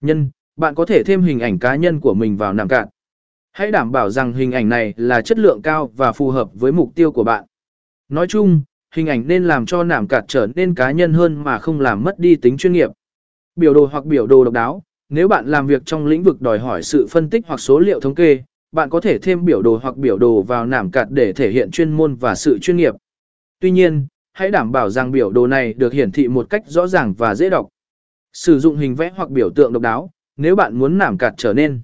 Nhân, bạn có thể thêm hình ảnh cá nhân của mình vào nằm cạn. Hãy đảm bảo rằng hình ảnh này là chất lượng cao và phù hợp với mục tiêu của bạn. Nói chung, hình ảnh nên làm cho nảm cạt trở nên cá nhân hơn mà không làm mất đi tính chuyên nghiệp. Biểu đồ hoặc biểu đồ độc đáo, nếu bạn làm việc trong lĩnh vực đòi hỏi sự phân tích hoặc số liệu thống kê, bạn có thể thêm biểu đồ hoặc biểu đồ vào nảm cạt để thể hiện chuyên môn và sự chuyên nghiệp. Tuy nhiên, hãy đảm bảo rằng biểu đồ này được hiển thị một cách rõ ràng và dễ đọc. Sử dụng hình vẽ hoặc biểu tượng độc đáo, nếu bạn muốn nảm cạt trở nên.